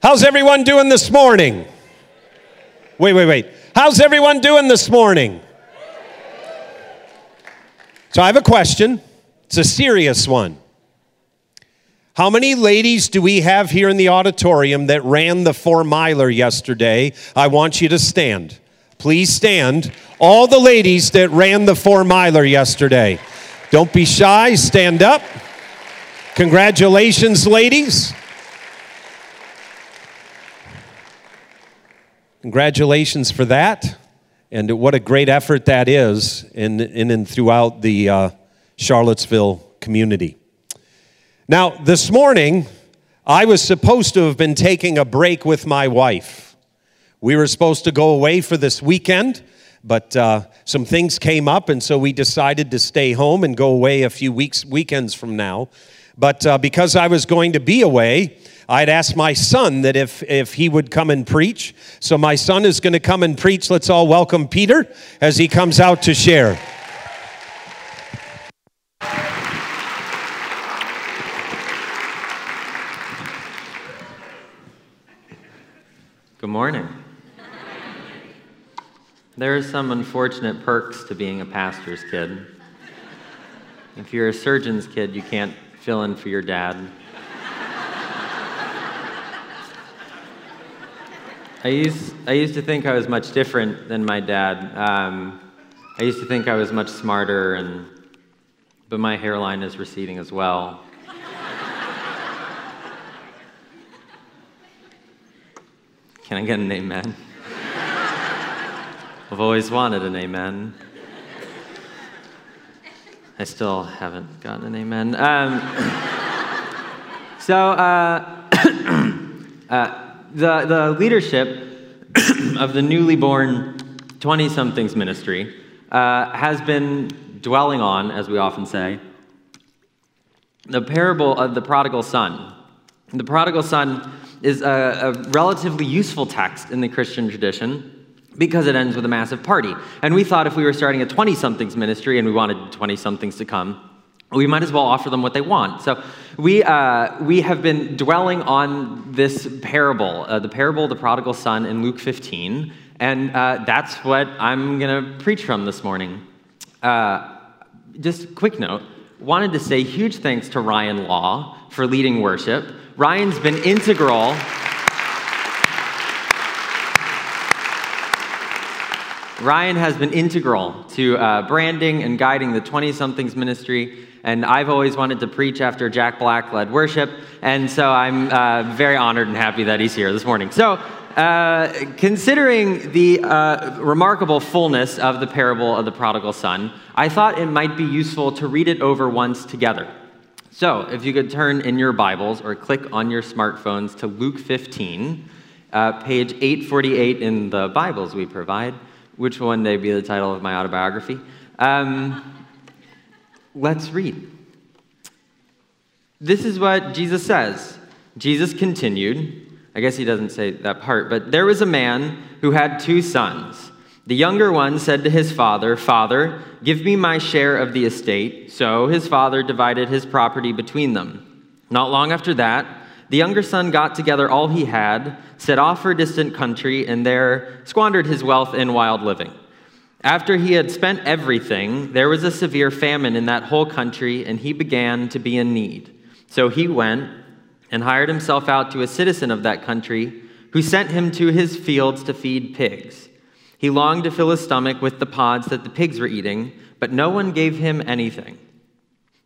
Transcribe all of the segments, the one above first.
How's everyone doing this morning? Wait, wait, wait. How's everyone doing this morning? So I have a question. It's a serious one. How many ladies do we have here in the auditorium that ran the four miler yesterday? I want you to stand. Please stand. All the ladies that ran the four miler yesterday. Don't be shy, stand up. Congratulations, ladies. Congratulations for that. And what a great effort that is in, in and throughout the uh, Charlottesville community. Now, this morning, I was supposed to have been taking a break with my wife. We were supposed to go away for this weekend, but uh, some things came up, and so we decided to stay home and go away a few weeks, weekends from now. But uh, because I was going to be away, I'd asked my son that if, if he would come and preach. So my son is going to come and preach. Let's all welcome Peter as he comes out to share. Good morning. There are some unfortunate perks to being a pastor's kid. If you're a surgeon's kid, you can't fill in for your dad. I used, I used to think I was much different than my dad. Um, I used to think I was much smarter, and, but my hairline is receding as well. Can I get an amen? I've always wanted an amen. I still haven't gotten an amen. Um, so, uh, uh, the, the leadership of the newly born 20 somethings ministry uh, has been dwelling on, as we often say, the parable of the prodigal son. The prodigal son is a, a relatively useful text in the Christian tradition because it ends with a massive party. And we thought if we were starting a 20 somethings ministry and we wanted 20 somethings to come, we might as well offer them what they want. So we, uh, we have been dwelling on this parable, uh, the parable of the prodigal son in Luke 15, and uh, that's what I'm going to preach from this morning. Uh, just quick note wanted to say huge thanks to Ryan Law for leading worship. Ryan's been integral. Ryan has been integral to uh, branding and guiding the 20 somethings ministry and I've always wanted to preach after Jack Black led worship, and so I'm uh, very honored and happy that he's here this morning. So, uh, considering the uh, remarkable fullness of the parable of the prodigal son, I thought it might be useful to read it over once together. So, if you could turn in your Bibles or click on your smartphones to Luke 15, uh, page 848 in the Bibles we provide, which will one day be the title of my autobiography. Um, Let's read. This is what Jesus says. Jesus continued. I guess he doesn't say that part, but there was a man who had two sons. The younger one said to his father, Father, give me my share of the estate. So his father divided his property between them. Not long after that, the younger son got together all he had, set off for a distant country, and there squandered his wealth in wild living. After he had spent everything, there was a severe famine in that whole country, and he began to be in need. So he went and hired himself out to a citizen of that country, who sent him to his fields to feed pigs. He longed to fill his stomach with the pods that the pigs were eating, but no one gave him anything.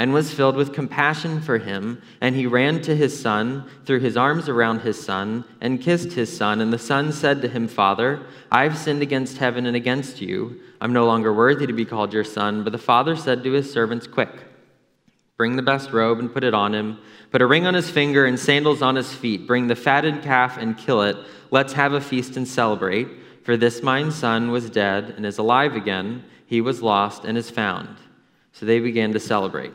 and was filled with compassion for him. And he ran to his son, threw his arms around his son, and kissed his son. And the son said to him, Father, I have sinned against heaven and against you. I'm no longer worthy to be called your son. But the father said to his servants, Quick Bring the best robe and put it on him. Put a ring on his finger and sandals on his feet. Bring the fatted calf and kill it. Let's have a feast and celebrate. For this mine son was dead and is alive again. he was lost and is found. So they began to celebrate.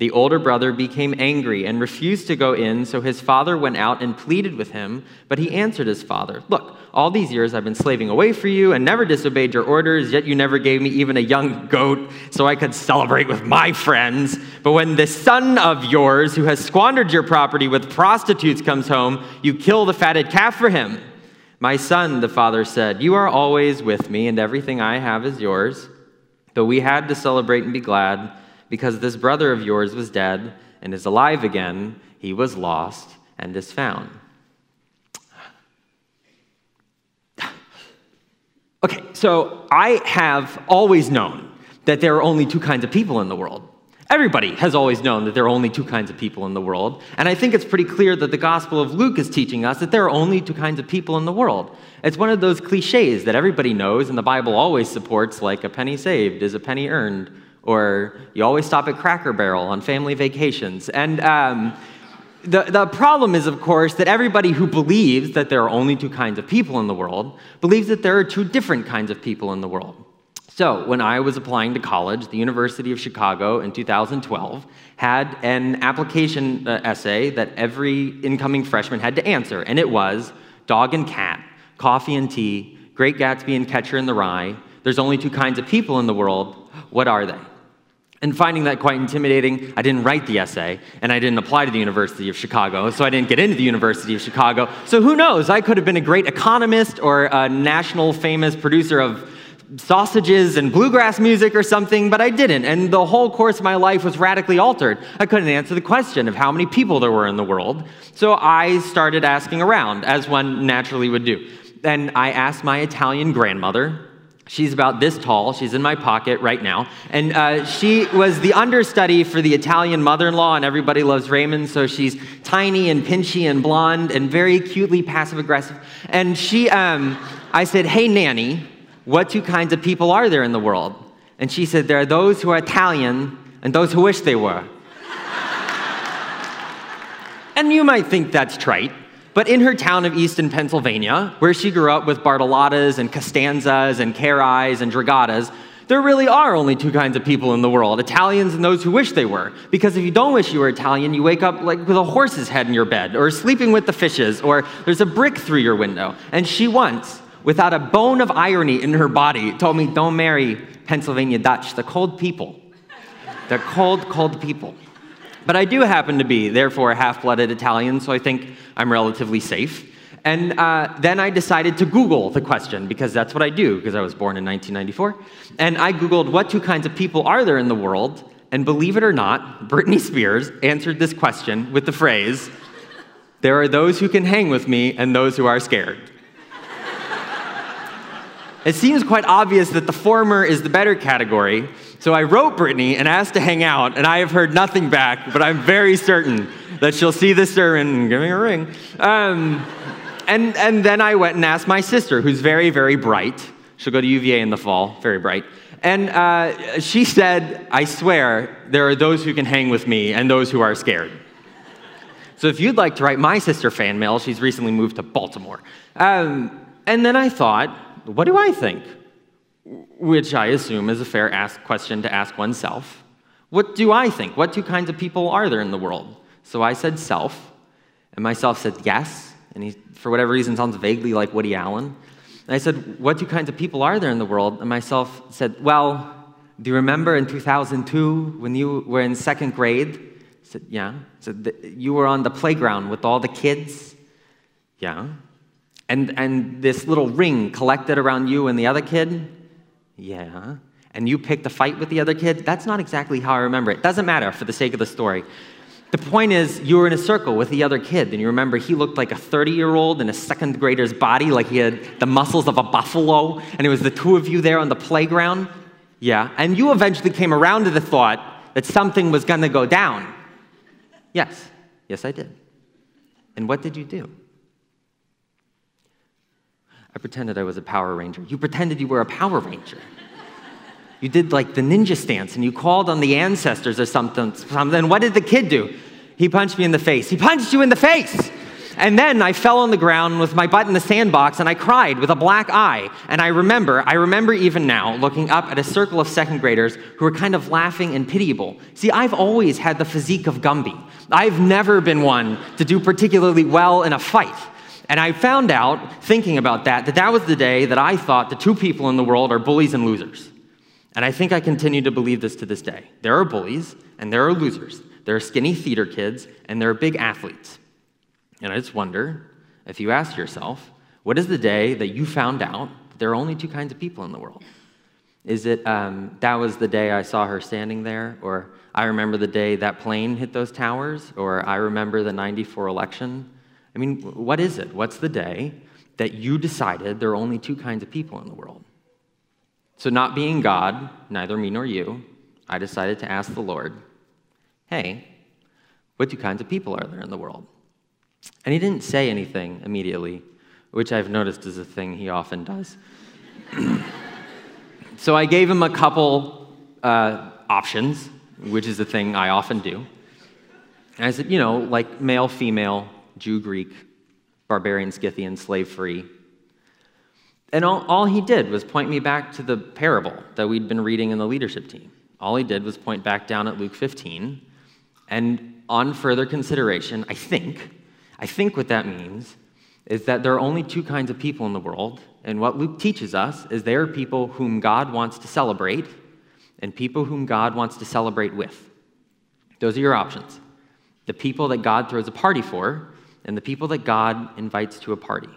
The older brother became angry and refused to go in, so his father went out and pleaded with him. But he answered his father, Look, all these years I've been slaving away for you and never disobeyed your orders, yet you never gave me even a young goat so I could celebrate with my friends. But when this son of yours, who has squandered your property with prostitutes, comes home, you kill the fatted calf for him. My son, the father said, You are always with me, and everything I have is yours. But we had to celebrate and be glad because this brother of yours was dead and is alive again. He was lost and is found. Okay, so I have always known that there are only two kinds of people in the world. Everybody has always known that there are only two kinds of people in the world. And I think it's pretty clear that the Gospel of Luke is teaching us that there are only two kinds of people in the world. It's one of those cliches that everybody knows and the Bible always supports, like a penny saved is a penny earned or you always stop at Cracker Barrel on family vacations. And um, the, the problem is, of course, that everybody who believes that there are only two kinds of people in the world believes that there are two different kinds of people in the world. So, when I was applying to college, the University of Chicago in 2012 had an application uh, essay that every incoming freshman had to answer, and it was dog and cat, coffee and tea, Great Gatsby and Catcher in the Rye. There's only two kinds of people in the world. What are they? And finding that quite intimidating, I didn't write the essay, and I didn't apply to the University of Chicago, so I didn't get into the University of Chicago. So who knows? I could have been a great economist or a national famous producer of sausages and bluegrass music or something, but I didn't. And the whole course of my life was radically altered. I couldn't answer the question of how many people there were in the world. So I started asking around, as one naturally would do. And I asked my Italian grandmother, She's about this tall. She's in my pocket right now. And uh, she was the understudy for the Italian mother in law, and everybody loves Raymond. So she's tiny and pinchy and blonde and very cutely passive aggressive. And she, um, I said, Hey, Nanny, what two kinds of people are there in the world? And she said, There are those who are Italian and those who wish they were. and you might think that's trite. But in her town of Easton, Pennsylvania, where she grew up with Bartolottas and Costanzas and Carais and Dragadas, there really are only two kinds of people in the world Italians and those who wish they were. Because if you don't wish you were Italian, you wake up like with a horse's head in your bed, or sleeping with the fishes, or there's a brick through your window. And she once, without a bone of irony in her body, told me, Don't marry Pennsylvania Dutch, the cold people. They're cold, cold people. But I do happen to be, therefore, a half blooded Italian, so I think I'm relatively safe. And uh, then I decided to Google the question because that's what I do because I was born in 1994. And I Googled what two kinds of people are there in the world. And believe it or not, Britney Spears answered this question with the phrase, There are those who can hang with me and those who are scared. it seems quite obvious that the former is the better category, so I wrote Britney and asked to hang out, and I have heard nothing back, but I'm very certain that she'll see this sermon and give me a ring. Um, and, and then I went and asked my sister, who's very, very bright. She'll go to UVA in the fall, very bright. And uh, she said, I swear, there are those who can hang with me and those who are scared. So if you'd like to write my sister fan mail, she's recently moved to Baltimore. Um, and then I thought, what do I think? Which I assume is a fair ask question to ask oneself. What do I think? What two kinds of people are there in the world? So I said self, and myself said yes, and he, for whatever reason, sounds vaguely like Woody Allen. And I said, What two kinds of people are there in the world? And myself said, Well, do you remember in 2002 when you were in second grade? I said, Yeah. I said, You were on the playground with all the kids? Yeah. And, and this little ring collected around you and the other kid? Yeah. And you picked a fight with the other kid? That's not exactly how I remember it. Doesn't matter for the sake of the story. The point is, you were in a circle with the other kid, and you remember he looked like a 30 year old in a second grader's body, like he had the muscles of a buffalo, and it was the two of you there on the playground. Yeah. And you eventually came around to the thought that something was going to go down. Yes. Yes, I did. And what did you do? I pretended I was a Power Ranger. You pretended you were a Power Ranger. You did like the ninja stance and you called on the ancestors or something. Then What did the kid do? He punched me in the face. He punched you in the face. And then I fell on the ground with my butt in the sandbox and I cried with a black eye. And I remember, I remember even now looking up at a circle of second graders who were kind of laughing and pitiable. See, I've always had the physique of Gumby. I've never been one to do particularly well in a fight. And I found out, thinking about that, that that was the day that I thought the two people in the world are bullies and losers. And I think I continue to believe this to this day. There are bullies and there are losers. There are skinny theater kids and there are big athletes. And I just wonder if you ask yourself, what is the day that you found out there are only two kinds of people in the world? Is it um, that was the day I saw her standing there? Or I remember the day that plane hit those towers? Or I remember the 94 election? I mean, what is it? What's the day that you decided there are only two kinds of people in the world? So, not being God, neither me nor you, I decided to ask the Lord, hey, what two kinds of people are there in the world? And he didn't say anything immediately, which I've noticed is a thing he often does. so I gave him a couple uh, options, which is a thing I often do. And I said, you know, like male, female, Jew, Greek, barbarian, Scythian, slave free. And all, all he did was point me back to the parable that we'd been reading in the leadership team. All he did was point back down at Luke 15. And on further consideration, I think, I think what that means is that there are only two kinds of people in the world. And what Luke teaches us is there are people whom God wants to celebrate and people whom God wants to celebrate with. Those are your options. The people that God throws a party for and the people that God invites to a party.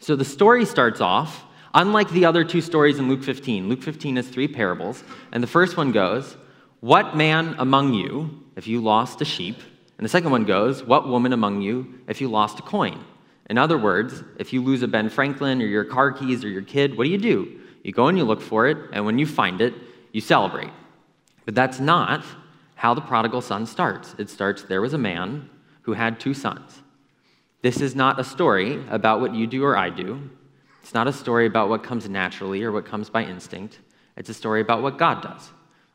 So the story starts off, unlike the other two stories in Luke 15. Luke 15 has three parables, and the first one goes, What man among you, if you lost a sheep? And the second one goes, What woman among you, if you lost a coin? In other words, if you lose a Ben Franklin or your car keys or your kid, what do you do? You go and you look for it, and when you find it, you celebrate. But that's not how the prodigal son starts. It starts there was a man who had two sons. This is not a story about what you do or I do. It's not a story about what comes naturally or what comes by instinct. It's a story about what God does,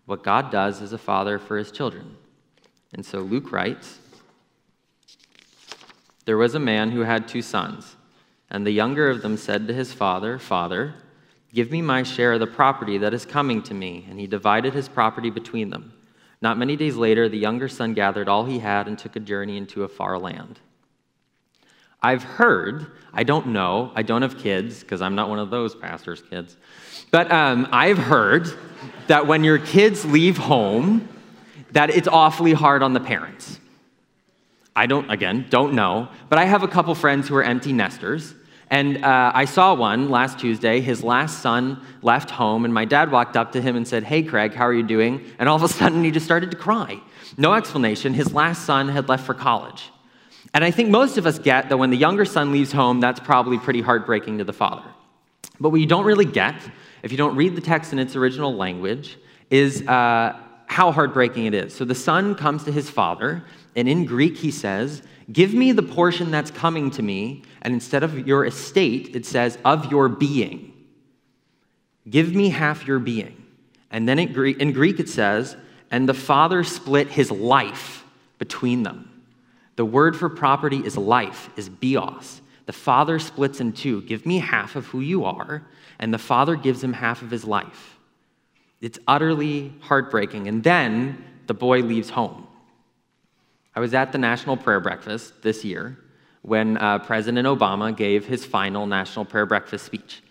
what God does as a father for his children. And so Luke writes There was a man who had two sons, and the younger of them said to his father, Father, give me my share of the property that is coming to me. And he divided his property between them. Not many days later, the younger son gathered all he had and took a journey into a far land. I've heard, I don't know, I don't have kids because I'm not one of those pastors' kids, but um, I've heard that when your kids leave home, that it's awfully hard on the parents. I don't, again, don't know, but I have a couple friends who are empty nesters. And uh, I saw one last Tuesday. His last son left home, and my dad walked up to him and said, Hey, Craig, how are you doing? And all of a sudden, he just started to cry. No explanation. His last son had left for college. And I think most of us get that when the younger son leaves home, that's probably pretty heartbreaking to the father. But what you don't really get, if you don't read the text in its original language, is uh, how heartbreaking it is. So the son comes to his father, and in Greek he says, Give me the portion that's coming to me, and instead of your estate, it says, of your being. Give me half your being. And then in Greek it says, And the father split his life between them. The word for property is life, is bios. The father splits in two. Give me half of who you are, and the father gives him half of his life. It's utterly heartbreaking. And then the boy leaves home. I was at the National Prayer Breakfast this year when uh, President Obama gave his final National Prayer Breakfast speech.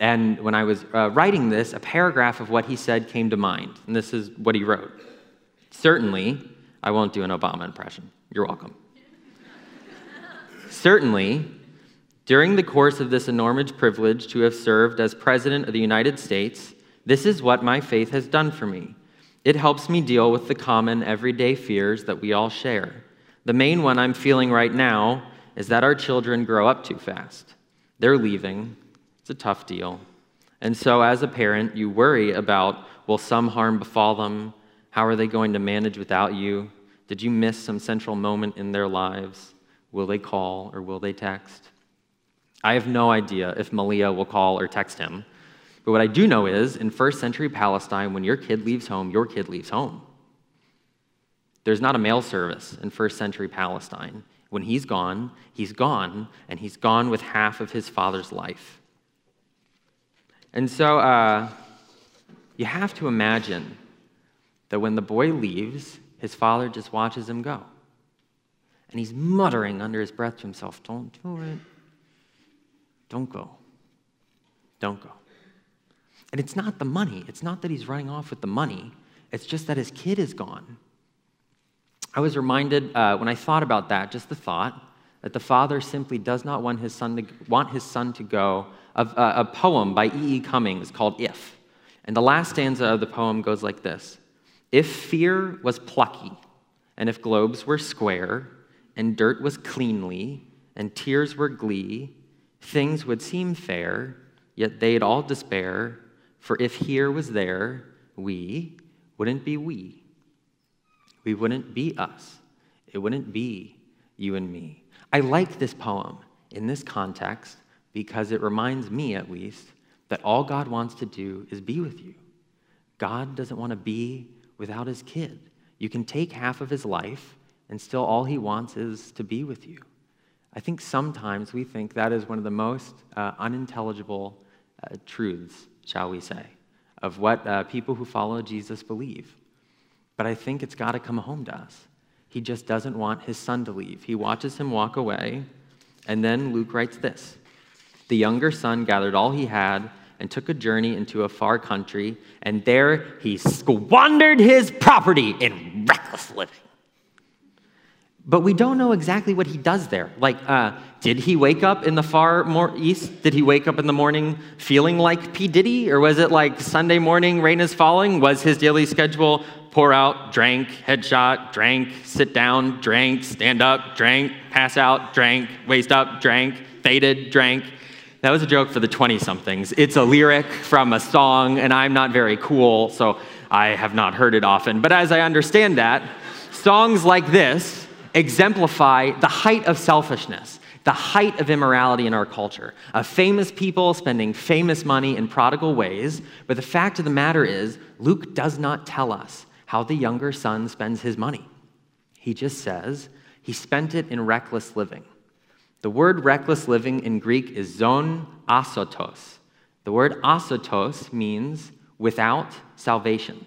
And when I was uh, writing this, a paragraph of what he said came to mind. And this is what he wrote Certainly, I won't do an Obama impression. You're welcome. Certainly, during the course of this enormous privilege to have served as President of the United States, this is what my faith has done for me. It helps me deal with the common everyday fears that we all share. The main one I'm feeling right now is that our children grow up too fast. They're leaving. It's a tough deal. And so, as a parent, you worry about will some harm befall them? How are they going to manage without you? Did you miss some central moment in their lives? Will they call or will they text? I have no idea if Malia will call or text him. But what I do know is in first century Palestine, when your kid leaves home, your kid leaves home. There's not a mail service in first century Palestine. When he's gone, he's gone, and he's gone with half of his father's life. And so uh, you have to imagine that when the boy leaves, his father just watches him go. And he's muttering under his breath to himself, Don't do it. Don't go. Don't go. And it's not the money. It's not that he's running off with the money. It's just that his kid is gone. I was reminded uh, when I thought about that, just the thought, that the father simply does not want his son to, want his son to go. Of, uh, a poem by E. E. Cummings called If. And the last stanza of the poem goes like this If fear was plucky, and if globes were square, and dirt was cleanly, and tears were glee, things would seem fair, yet they'd all despair. For if here was there, we wouldn't be we. We wouldn't be us. It wouldn't be you and me. I like this poem in this context because it reminds me, at least, that all God wants to do is be with you. God doesn't want to be without his kid. You can take half of his life, and still all he wants is to be with you. I think sometimes we think that is one of the most uh, unintelligible uh, truths, shall we say, of what uh, people who follow Jesus believe. But I think it's got to come home to us. He just doesn't want his son to leave. He watches him walk away, and then Luke writes this The younger son gathered all he had and took a journey into a far country, and there he squandered his property in reckless living. But we don't know exactly what he does there. Like, uh, did he wake up in the far more east? Did he wake up in the morning feeling like P. Diddy? Or was it like Sunday morning, rain is falling? Was his daily schedule pour out, drank, headshot, drank, sit down, drank, stand up, drank, pass out, drank, waist up, drank, faded, drank? That was a joke for the 20 somethings. It's a lyric from a song, and I'm not very cool, so I have not heard it often. But as I understand that, songs like this, exemplify the height of selfishness, the height of immorality in our culture, of famous people spending famous money in prodigal ways. But the fact of the matter is, Luke does not tell us how the younger son spends his money. He just says he spent it in reckless living. The word reckless living in Greek is zon asotos. The word asotos means without salvation.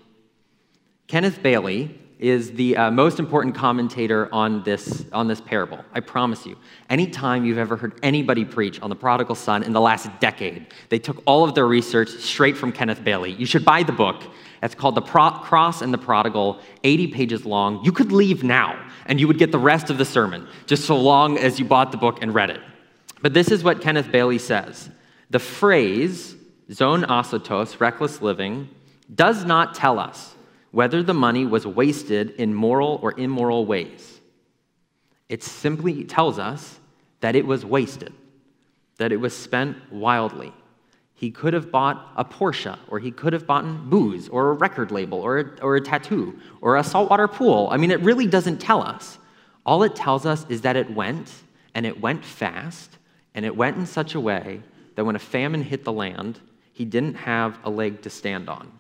Kenneth Bailey, is the uh, most important commentator on this, on this parable. I promise you. Anytime you've ever heard anybody preach on the prodigal son in the last decade, they took all of their research straight from Kenneth Bailey. You should buy the book. It's called The Pro- Cross and the Prodigal, 80 pages long. You could leave now and you would get the rest of the sermon, just so long as you bought the book and read it. But this is what Kenneth Bailey says The phrase, zon asotos, reckless living, does not tell us whether the money was wasted in moral or immoral ways. It simply tells us that it was wasted, that it was spent wildly. He could have bought a Porsche, or he could have bought booze, or a record label, or a, or a tattoo, or a saltwater pool. I mean, it really doesn't tell us. All it tells us is that it went, and it went fast, and it went in such a way that when a famine hit the land, he didn't have a leg to stand on.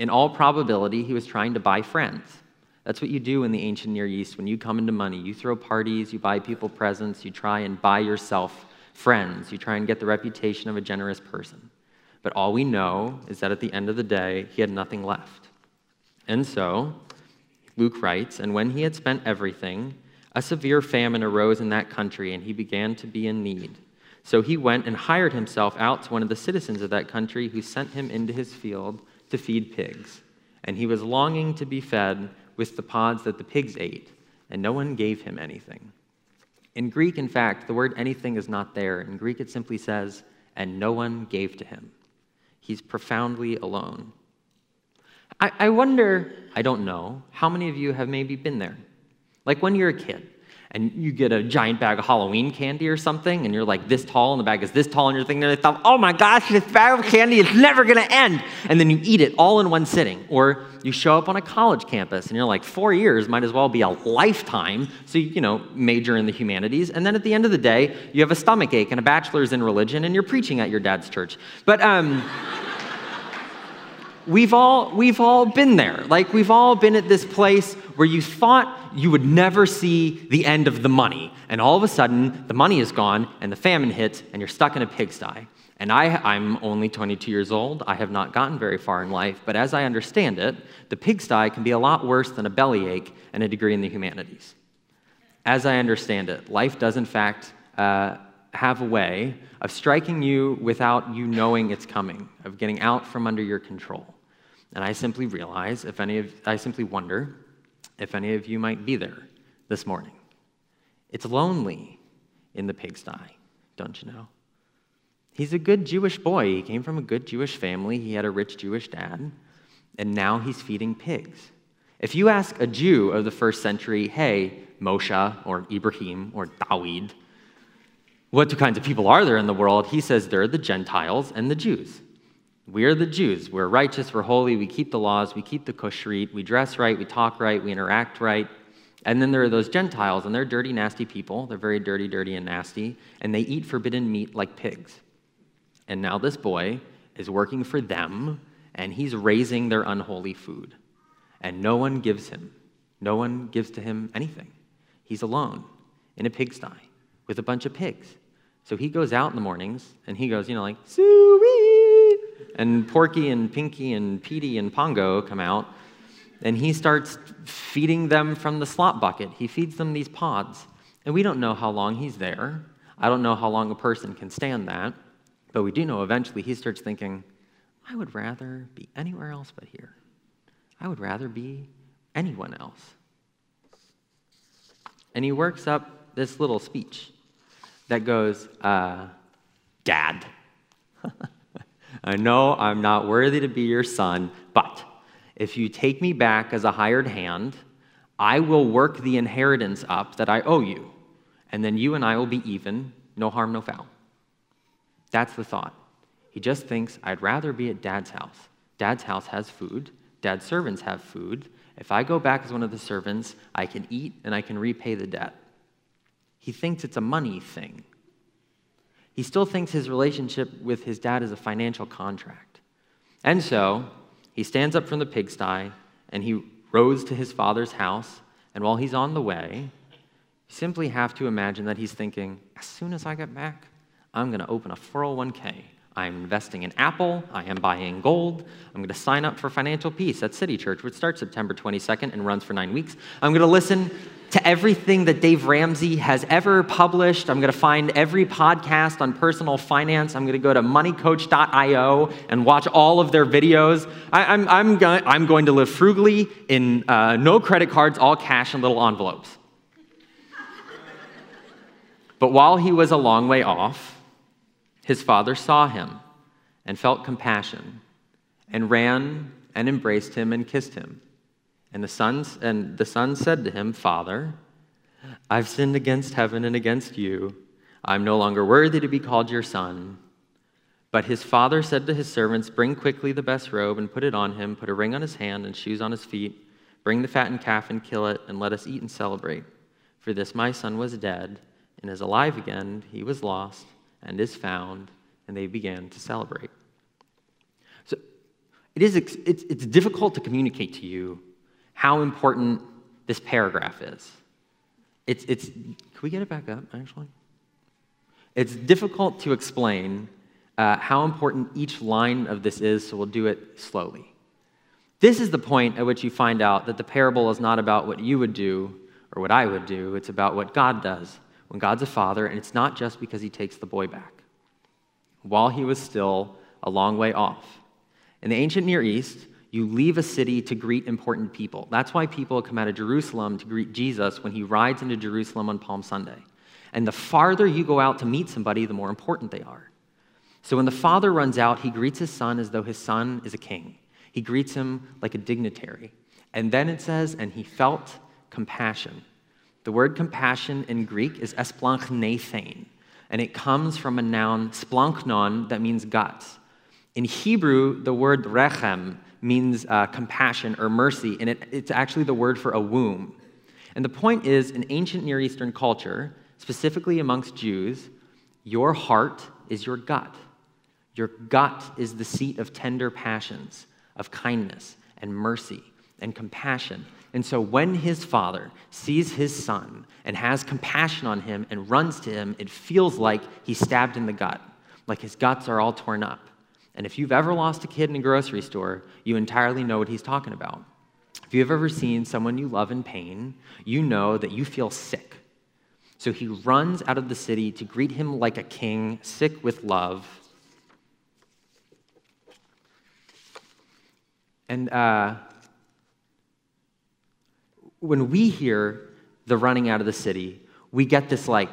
In all probability, he was trying to buy friends. That's what you do in the ancient Near East when you come into money. You throw parties, you buy people presents, you try and buy yourself friends, you try and get the reputation of a generous person. But all we know is that at the end of the day, he had nothing left. And so, Luke writes, and when he had spent everything, a severe famine arose in that country, and he began to be in need. So he went and hired himself out to one of the citizens of that country, who sent him into his field to feed pigs, and he was longing to be fed with the pods that the pigs ate, and no one gave him anything. In Greek, in fact, the word anything is not there. In Greek, it simply says, and no one gave to him. He's profoundly alone. I, I wonder, I don't know, how many of you have maybe been there? Like when you're a kid and you get a giant bag of Halloween candy or something, and you're like this tall, and the bag is this tall, and you're thinking to yourself, oh my gosh, this bag of candy is never gonna end. And then you eat it all in one sitting. Or you show up on a college campus, and you're like, four years might as well be a lifetime. So you, you know, major in the humanities. And then at the end of the day, you have a stomach ache and a bachelor's in religion, and you're preaching at your dad's church. But, um, we've all we've all been there. Like we've all been at this place where you thought you would never see the end of the money. And all of a sudden the money is gone and the famine hits and you're stuck in a pigsty. And I, i'm only 22 years old. I have not gotten very far in life. But as i understand it the pigsty can be a lot worse than a bellyache and a degree in the humanities. As i understand it life does in fact uh, have a way of striking you without you knowing it's coming, of getting out from under your control. And I simply realize, if any of, I simply wonder if any of you might be there this morning. It's lonely in the pigsty, don't you know? He's a good Jewish boy. He came from a good Jewish family. He had a rich Jewish dad, and now he's feeding pigs. If you ask a Jew of the first century, hey, Moshe or Ibrahim or Dawid, what two kinds of people are there in the world? He says there are the Gentiles and the Jews. We are the Jews. We're righteous, we're holy, we keep the laws, we keep the kashrut, we dress right, we talk right, we interact right. And then there are those Gentiles, and they're dirty, nasty people. They're very dirty, dirty, and nasty, and they eat forbidden meat like pigs. And now this boy is working for them, and he's raising their unholy food. And no one gives him, no one gives to him anything. He's alone in a pigsty with a bunch of pigs. So he goes out in the mornings and he goes, you know, like, Suey! And Porky and Pinky and Petey and Pongo come out and he starts feeding them from the slop bucket. He feeds them these pods. And we don't know how long he's there. I don't know how long a person can stand that. But we do know eventually he starts thinking, I would rather be anywhere else but here. I would rather be anyone else. And he works up this little speech that goes, uh, Dad, I know I'm not worthy to be your son, but if you take me back as a hired hand, I will work the inheritance up that I owe you, and then you and I will be even, no harm, no foul. That's the thought. He just thinks, I'd rather be at dad's house. Dad's house has food, dad's servants have food. If I go back as one of the servants, I can eat and I can repay the debt. He thinks it's a money thing. He still thinks his relationship with his dad is a financial contract. And so he stands up from the pigsty and he rows to his father's house. And while he's on the way, you simply have to imagine that he's thinking, as soon as I get back, I'm going to open a 401k. I'm investing in Apple. I am buying gold. I'm going to sign up for Financial Peace at City Church, which starts September 22nd and runs for nine weeks. I'm going to listen to everything that Dave Ramsey has ever published. I'm going to find every podcast on personal finance. I'm going to go to moneycoach.io and watch all of their videos. I, am I'm, I'm, go- I'm going to live frugally in uh, no credit cards, all cash and little envelopes. but while he was a long way off, his father saw him and felt compassion and ran and embraced him and kissed him. And the, sons, and the son said to him, Father, I've sinned against heaven and against you. I'm no longer worthy to be called your son. But his father said to his servants, Bring quickly the best robe and put it on him, put a ring on his hand and shoes on his feet. Bring the fattened calf and kill it, and let us eat and celebrate. For this my son was dead and is alive again. He was lost and is found. And they began to celebrate. So it is, it's, it's difficult to communicate to you how important this paragraph is. It's, it's, can we get it back up, actually? It's difficult to explain uh, how important each line of this is, so we'll do it slowly. This is the point at which you find out that the parable is not about what you would do or what I would do, it's about what God does when God's a father, and it's not just because he takes the boy back. While he was still a long way off. In the ancient Near East, you leave a city to greet important people. That's why people come out of Jerusalem to greet Jesus when he rides into Jerusalem on Palm Sunday. And the farther you go out to meet somebody, the more important they are. So when the father runs out, he greets his son as though his son is a king. He greets him like a dignitary. And then it says, and he felt compassion. The word compassion in Greek is esplanchnethain, and it comes from a noun splanchnon that means guts. In Hebrew, the word rechem means uh, compassion or mercy, and it, it's actually the word for a womb. And the point is, in ancient Near Eastern culture, specifically amongst Jews, your heart is your gut. Your gut is the seat of tender passions, of kindness and mercy and compassion. And so when his father sees his son and has compassion on him and runs to him, it feels like he's stabbed in the gut, like his guts are all torn up. And if you've ever lost a kid in a grocery store, you entirely know what he's talking about. If you've ever seen someone you love in pain, you know that you feel sick. So he runs out of the city to greet him like a king, sick with love. And uh, when we hear the running out of the city, we get this like,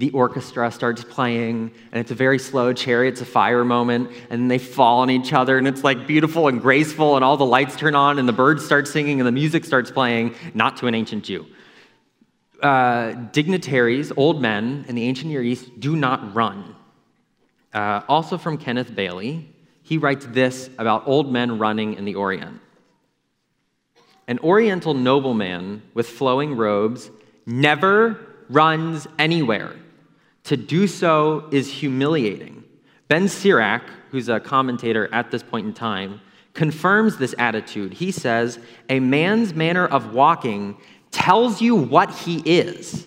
the orchestra starts playing, and it's a very slow chariots of fire moment, and they fall on each other, and it's like beautiful and graceful, and all the lights turn on, and the birds start singing, and the music starts playing, not to an ancient Jew. Uh, dignitaries, old men in the ancient Near East, do not run. Uh, also from Kenneth Bailey, he writes this about old men running in the Orient. An Oriental nobleman with flowing robes never runs anywhere. To do so is humiliating. Ben Sirach, who's a commentator at this point in time, confirms this attitude. He says, A man's manner of walking tells you what he is.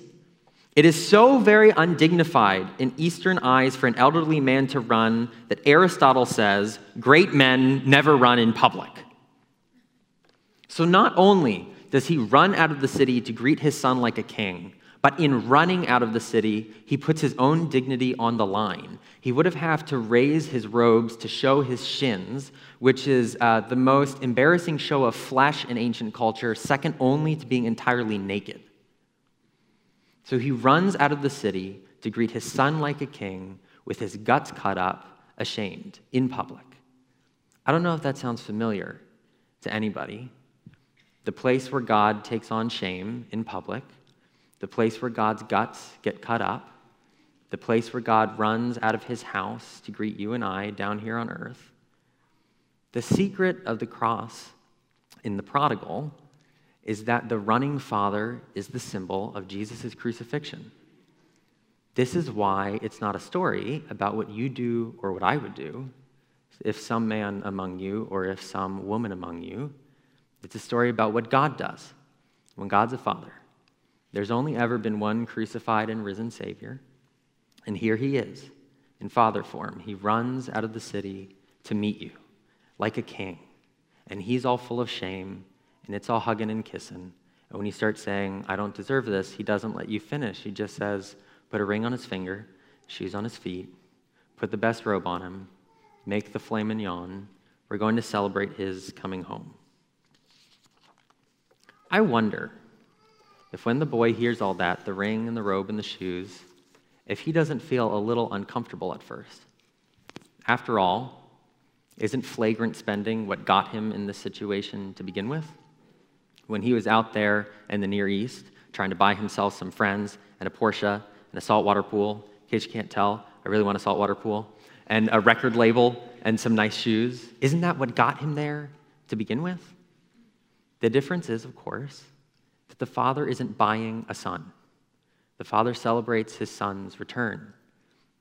It is so very undignified in Eastern eyes for an elderly man to run that Aristotle says, Great men never run in public. So not only does he run out of the city to greet his son like a king, but in running out of the city, he puts his own dignity on the line. He would have had to raise his robes to show his shins, which is uh, the most embarrassing show of flesh in ancient culture, second only to being entirely naked. So he runs out of the city to greet his son like a king, with his guts cut up, ashamed, in public. I don't know if that sounds familiar to anybody the place where God takes on shame in public, the place where God's guts get cut up, the place where God runs out of his house to greet you and I down here on earth. The secret of the cross in the prodigal is that the running father is the symbol of Jesus' crucifixion. This is why it's not a story about what you do or what I would do if some man among you or if some woman among you it's a story about what God does when God's a father. There's only ever been one crucified and risen Savior, and here he is in father form. He runs out of the city to meet you like a king, and he's all full of shame, and it's all hugging and kissing. And when you start saying, I don't deserve this, he doesn't let you finish. He just says, Put a ring on his finger, shoes on his feet, put the best robe on him, make the filet mignon. We're going to celebrate his coming home. I wonder if when the boy hears all that, the ring and the robe and the shoes, if he doesn't feel a little uncomfortable at first. After all, isn't flagrant spending what got him in this situation to begin with? When he was out there in the Near East trying to buy himself some friends and a Porsche and a saltwater pool, in case you can't tell, I really want a saltwater pool, and a record label and some nice shoes. Isn't that what got him there to begin with? The difference is, of course, the Father isn't buying a son. The Father celebrates his son's return.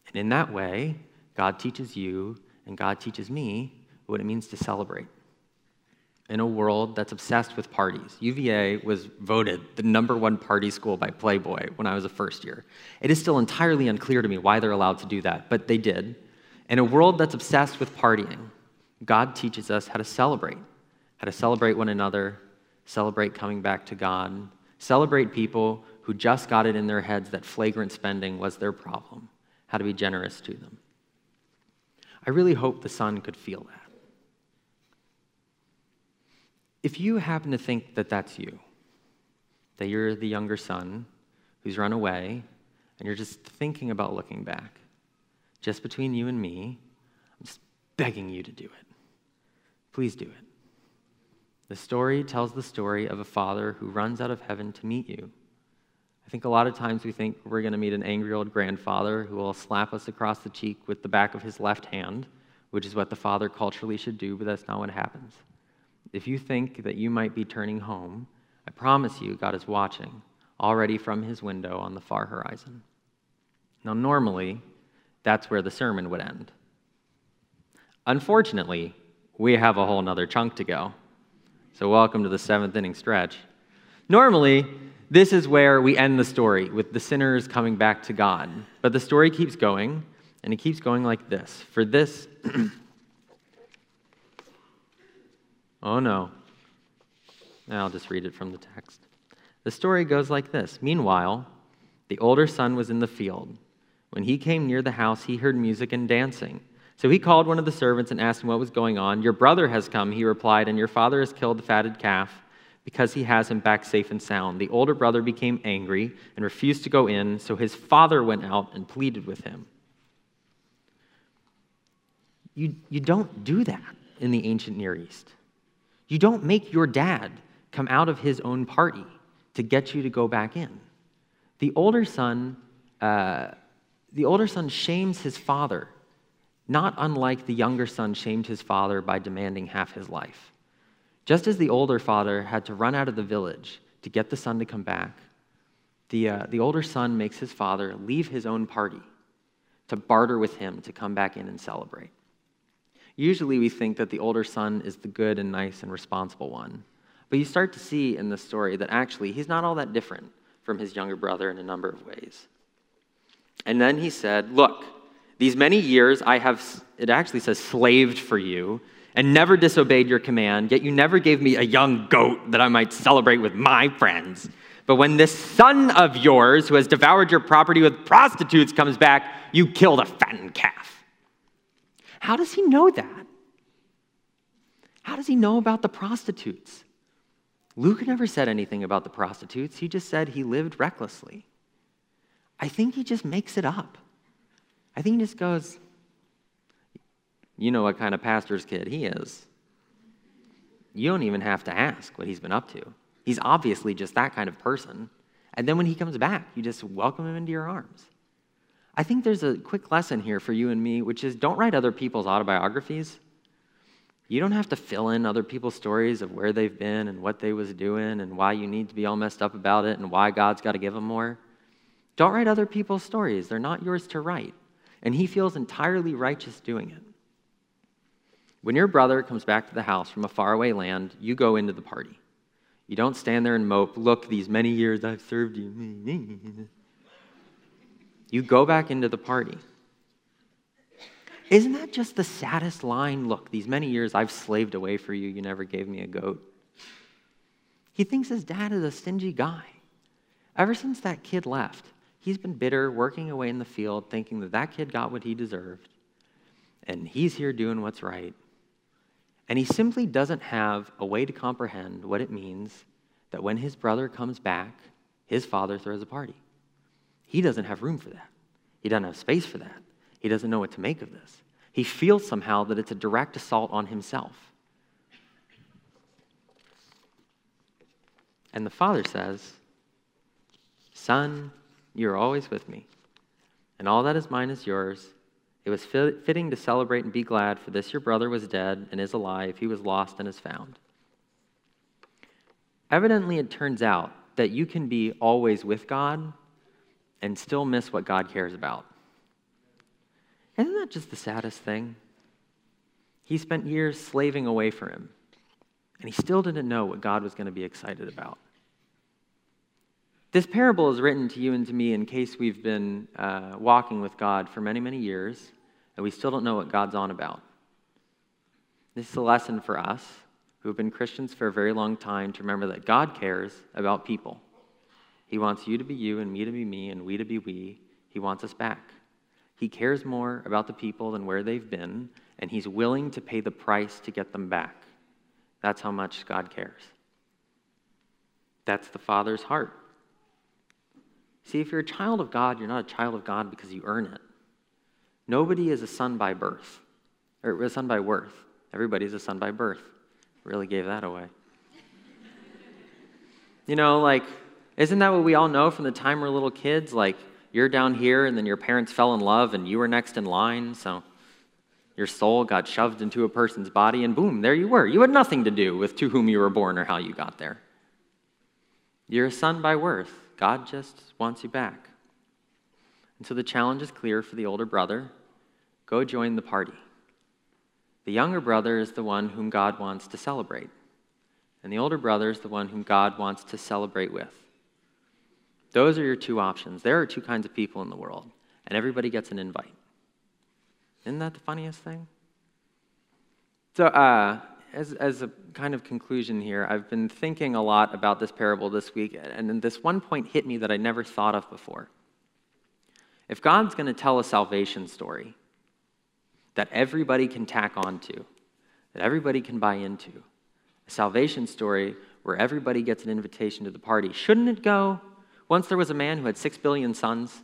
And in that way, God teaches you and God teaches me what it means to celebrate. In a world that's obsessed with parties, UVA was voted the number one party school by Playboy when I was a first year. It is still entirely unclear to me why they're allowed to do that, but they did. In a world that's obsessed with partying, God teaches us how to celebrate, how to celebrate one another, celebrate coming back to God, celebrate people who just got it in their heads that flagrant spending was their problem, how to be generous to them. I really hope the son could feel that. If you happen to think that that's you, that you're the younger son who's run away, and you're just thinking about looking back, just between you and me, I'm just begging you to do it. Please do it. The story tells the story of a father who runs out of heaven to meet you, I think a lot of times we think we're going to meet an angry old grandfather who will slap us across the cheek with the back of his left hand, which is what the father culturally should do, but that's not what happens. If you think that you might be turning home, I promise you, God is watching already from his window on the far horizon. Now, normally, that's where the sermon would end. Unfortunately, we have a whole nother chunk to go. So, welcome to the seventh inning stretch. Normally, this is where we end the story with the sinners coming back to God. But the story keeps going, and it keeps going like this. For this, oh no. I'll just read it from the text. The story goes like this Meanwhile, the older son was in the field. When he came near the house, he heard music and dancing. So he called one of the servants and asked him what was going on. Your brother has come, he replied, and your father has killed the fatted calf because he has him back safe and sound. The older brother became angry and refused to go in, so his father went out and pleaded with him. You, you don't do that in the ancient Near East. You don't make your dad come out of his own party to get you to go back in. The older son, uh, the older son shames his father, not unlike the younger son shamed his father by demanding half his life. Just as the older father had to run out of the village to get the son to come back, the, uh, the older son makes his father leave his own party to barter with him to come back in and celebrate. Usually we think that the older son is the good and nice and responsible one. But you start to see in the story that actually he's not all that different from his younger brother in a number of ways. And then he said, Look, these many years I have, it actually says, slaved for you and never disobeyed your command, yet you never gave me a young goat that I might celebrate with my friends. But when this son of yours, who has devoured your property with prostitutes, comes back, you killed a fattened calf. How does he know that? How does he know about the prostitutes? Luke never said anything about the prostitutes. He just said he lived recklessly. I think he just makes it up. I think he just goes, You know what kind of pastor's kid he is. You don't even have to ask what he's been up to. He's obviously just that kind of person. And then when he comes back, you just welcome him into your arms. I think there's a quick lesson here for you and me, which is don't write other people's autobiographies. You don't have to fill in other people's stories of where they've been and what they was doing and why you need to be all messed up about it and why God's got to give them more. Don't write other people's stories. They're not yours to write. And he feels entirely righteous doing it. When your brother comes back to the house from a faraway land, you go into the party. You don't stand there and mope, look, these many years I've served you. You go back into the party. Isn't that just the saddest line? Look, these many years I've slaved away for you, you never gave me a goat. He thinks his dad is a stingy guy. Ever since that kid left, he's been bitter, working away in the field, thinking that that kid got what he deserved, and he's here doing what's right. And he simply doesn't have a way to comprehend what it means that when his brother comes back, his father throws a party. He doesn't have room for that, he doesn't have space for that. He doesn't know what to make of this. He feels somehow that it's a direct assault on himself. And the father says, Son, you're always with me, and all that is mine is yours. It was fitting to celebrate and be glad, for this your brother was dead and is alive. He was lost and is found. Evidently, it turns out that you can be always with God and still miss what God cares about. Isn't that just the saddest thing? He spent years slaving away for him, and he still didn't know what God was going to be excited about. This parable is written to you and to me in case we've been uh, walking with God for many, many years, and we still don't know what God's on about. This is a lesson for us who have been Christians for a very long time to remember that God cares about people. He wants you to be you, and me to be me, and we to be we. He wants us back. He cares more about the people than where they've been, and he's willing to pay the price to get them back. That's how much God cares. That's the Father's heart. See, if you're a child of God, you're not a child of God because you earn it. Nobody is a son by birth, or a son by worth. Everybody's a son by birth. Really gave that away. you know, like Isn't that what we all know from the time we're little kids? Like, you're down here, and then your parents fell in love, and you were next in line, so your soul got shoved into a person's body, and boom, there you were. You had nothing to do with to whom you were born or how you got there. You're a son by worth. God just wants you back. And so the challenge is clear for the older brother go join the party. The younger brother is the one whom God wants to celebrate, and the older brother is the one whom God wants to celebrate with. Those are your two options. There are two kinds of people in the world, and everybody gets an invite. Isn't that the funniest thing? So, uh, as, as a kind of conclusion here, I've been thinking a lot about this parable this week, and this one point hit me that I never thought of before. If God's going to tell a salvation story that everybody can tack onto, that everybody can buy into, a salvation story where everybody gets an invitation to the party, shouldn't it go once there was a man who had six billion sons.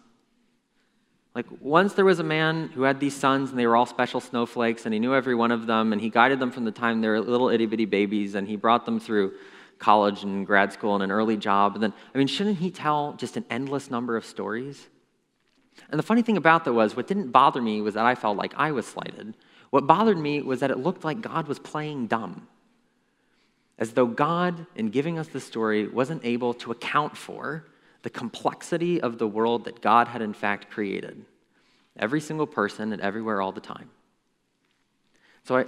Like, once there was a man who had these sons, and they were all special snowflakes, and he knew every one of them, and he guided them from the time they were little itty bitty babies, and he brought them through college and grad school and an early job. And then, I mean, shouldn't he tell just an endless number of stories? And the funny thing about that was, what didn't bother me was that I felt like I was slighted. What bothered me was that it looked like God was playing dumb. As though God, in giving us the story, wasn't able to account for the complexity of the world that God had in fact created. Every single person and everywhere all the time. So I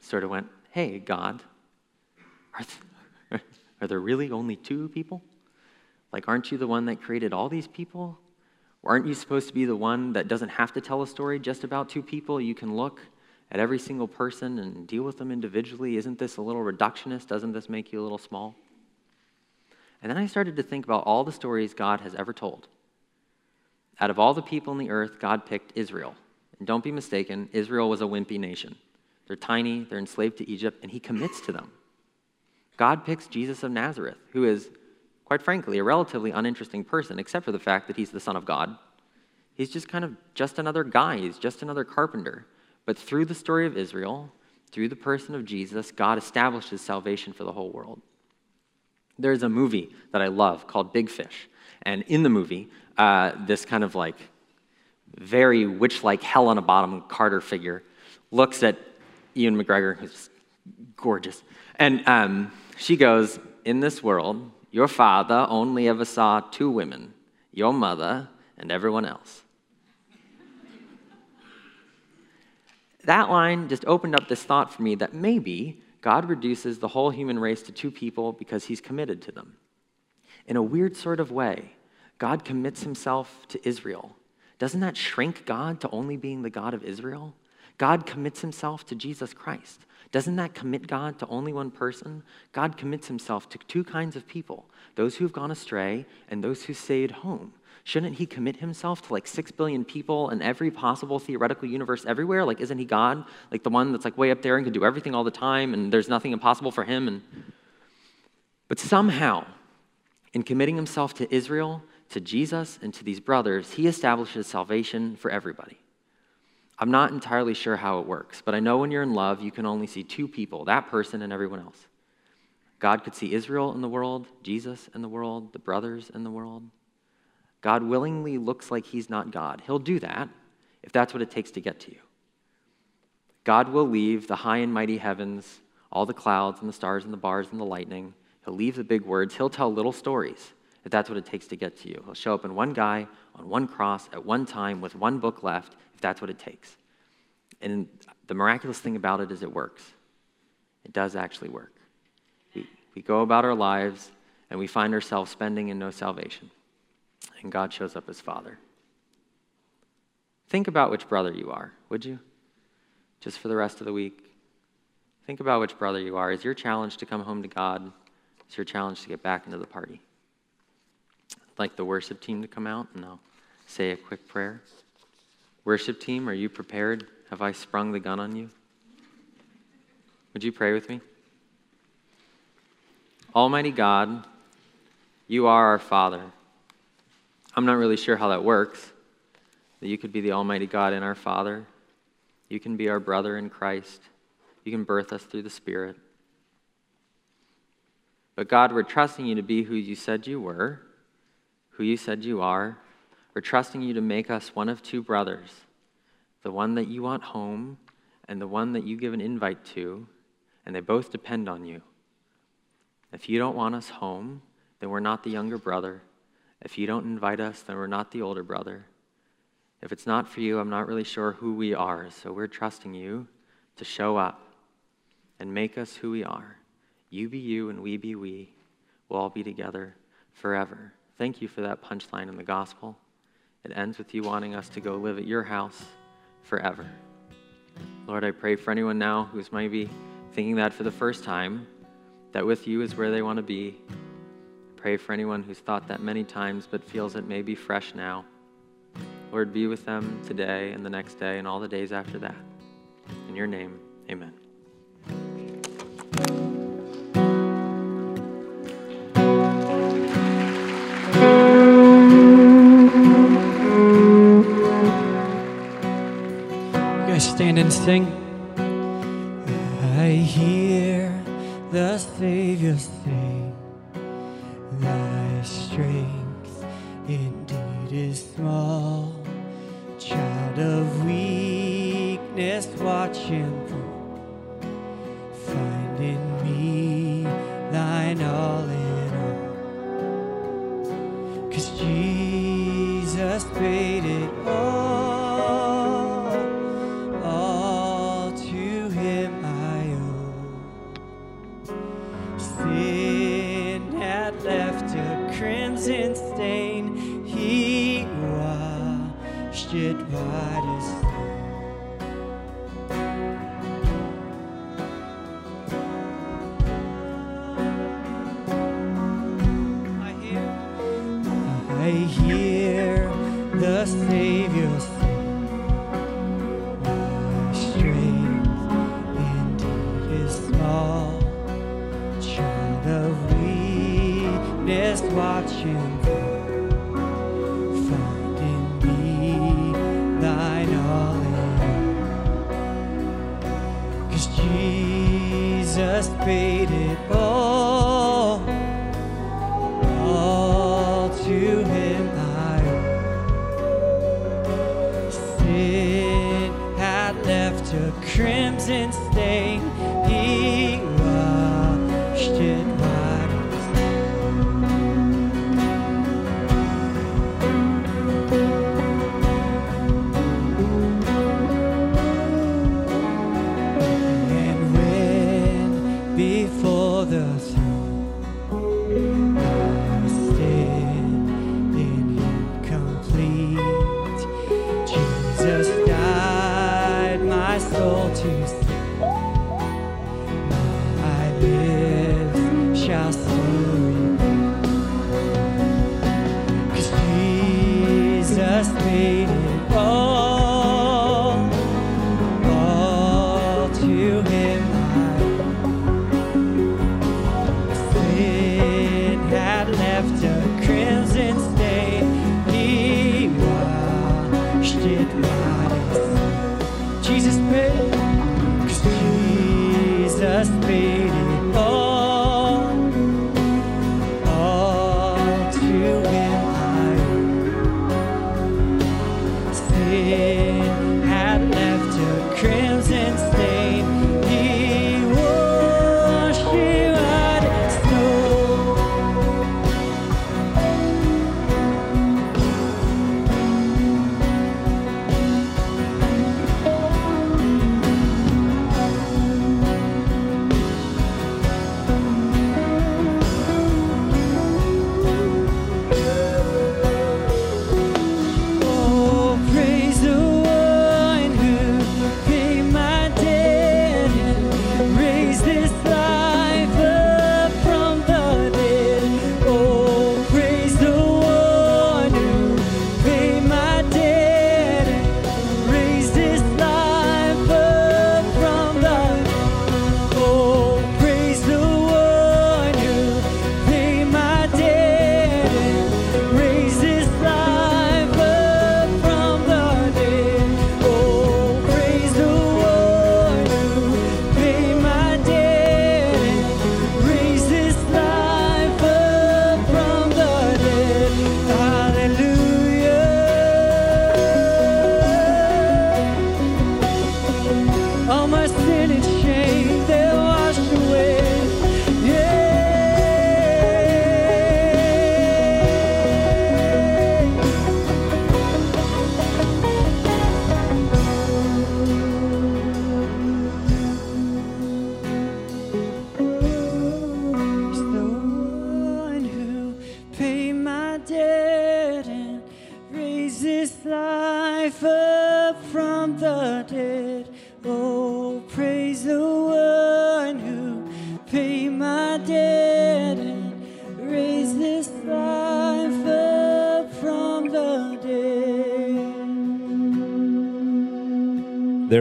sort of went, hey, God, are, th- are there really only two people? Like, aren't you the one that created all these people? Aren't you supposed to be the one that doesn't have to tell a story just about two people? You can look at every single person and deal with them individually. Isn't this a little reductionist? Doesn't this make you a little small? And then I started to think about all the stories God has ever told. Out of all the people on the earth, God picked Israel. And don't be mistaken, Israel was a wimpy nation. They're tiny, they're enslaved to Egypt, and he commits to them. God picks Jesus of Nazareth, who is, quite frankly, a relatively uninteresting person, except for the fact that he's the Son of God. He's just kind of just another guy, he's just another carpenter. But through the story of Israel, through the person of Jesus, God establishes salvation for the whole world. There's a movie that I love called Big Fish. And in the movie, uh, this kind of like very witch like Helena Bonham Carter figure looks at Ewan McGregor, who's gorgeous. And um, she goes, In this world, your father only ever saw two women your mother and everyone else. that line just opened up this thought for me that maybe God reduces the whole human race to two people because he's committed to them. In a weird sort of way, God commits himself to Israel. Doesn't that shrink God to only being the God of Israel? God commits himself to Jesus Christ. Doesn't that commit God to only one person? God commits himself to two kinds of people those who have gone astray and those who stayed home. Shouldn't he commit himself to like six billion people in every possible theoretical universe everywhere? Like, isn't he God? Like the one that's like way up there and can do everything all the time and there's nothing impossible for him? And... But somehow, in committing himself to Israel, to Jesus, and to these brothers, he establishes salvation for everybody. I'm not entirely sure how it works, but I know when you're in love, you can only see two people that person and everyone else. God could see Israel in the world, Jesus in the world, the brothers in the world. God willingly looks like he's not God. He'll do that if that's what it takes to get to you. God will leave the high and mighty heavens, all the clouds and the stars and the bars and the lightning. He'll leave the big words. He'll tell little stories if that's what it takes to get to you. He'll show up in one guy on one cross at one time with one book left if that's what it takes. And the miraculous thing about it is it works. It does actually work. We, we go about our lives and we find ourselves spending in no salvation and God shows up as Father. Think about which brother you are, would you? Just for the rest of the week. Think about which brother you are. Is your challenge to come home to God? Is your challenge to get back into the party? I'd like the worship team to come out and I'll say a quick prayer. Worship team, are you prepared? Have I sprung the gun on you? Would you pray with me? Almighty God, you are our Father. I'm not really sure how that works. That you could be the Almighty God and our Father. You can be our brother in Christ. You can birth us through the Spirit. But God, we're trusting you to be who you said you were. who you said you are. We're trusting you to make us one of two brothers the one that you want home and the one that you give an invite to, and they both depend on you. If you don't want us home, then we're not the younger brother. If you don't invite us, then we're not the older brother. If it's not for you, I'm not really sure who we are, so we're trusting you to show up and make us who we are. You be you and we be we. We'll all be together forever. Thank you for that punchline in the gospel. It ends with you wanting us to go live at your house forever. Lord, I pray for anyone now who's maybe thinking that for the first time, that with you is where they want to be. Pray for anyone who's thought that many times but feels it may be fresh now. Lord, be with them today and the next day and all the days after that. In your name, amen. You guys stand and sing. I hear the Savior say, crimson stain.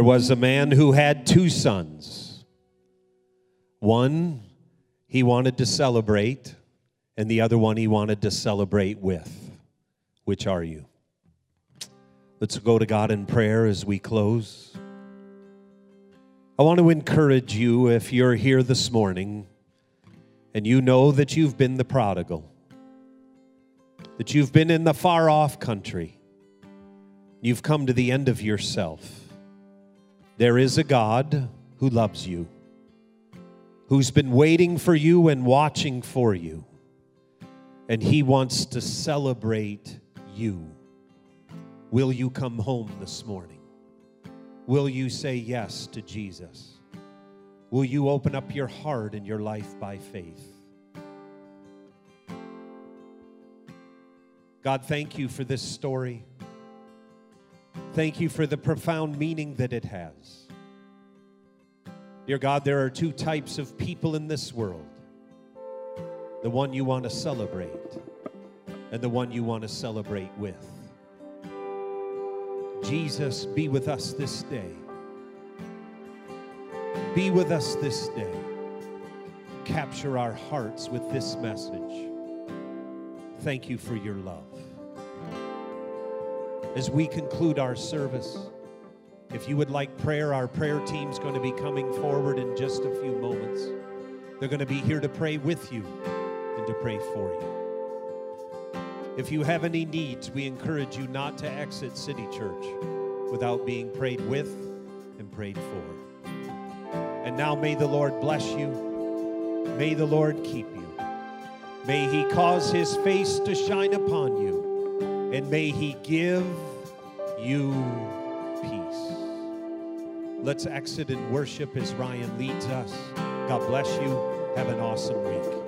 Was a man who had two sons. One he wanted to celebrate, and the other one he wanted to celebrate with. Which are you? Let's go to God in prayer as we close. I want to encourage you if you're here this morning and you know that you've been the prodigal, that you've been in the far off country, you've come to the end of yourself. There is a God who loves you, who's been waiting for you and watching for you, and He wants to celebrate you. Will you come home this morning? Will you say yes to Jesus? Will you open up your heart and your life by faith? God, thank you for this story. Thank you for the profound meaning that it has. Dear God, there are two types of people in this world the one you want to celebrate, and the one you want to celebrate with. Jesus, be with us this day. Be with us this day. Capture our hearts with this message. Thank you for your love. As we conclude our service, if you would like prayer, our prayer team's going to be coming forward in just a few moments. They're going to be here to pray with you and to pray for you. If you have any needs, we encourage you not to exit City Church without being prayed with and prayed for. And now may the Lord bless you. May the Lord keep you. May he cause his face to shine upon you. And may he give you peace. Let's exit and worship as Ryan leads us. God bless you. Have an awesome week.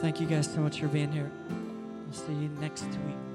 Thank you guys so much for being here. We'll see you next week.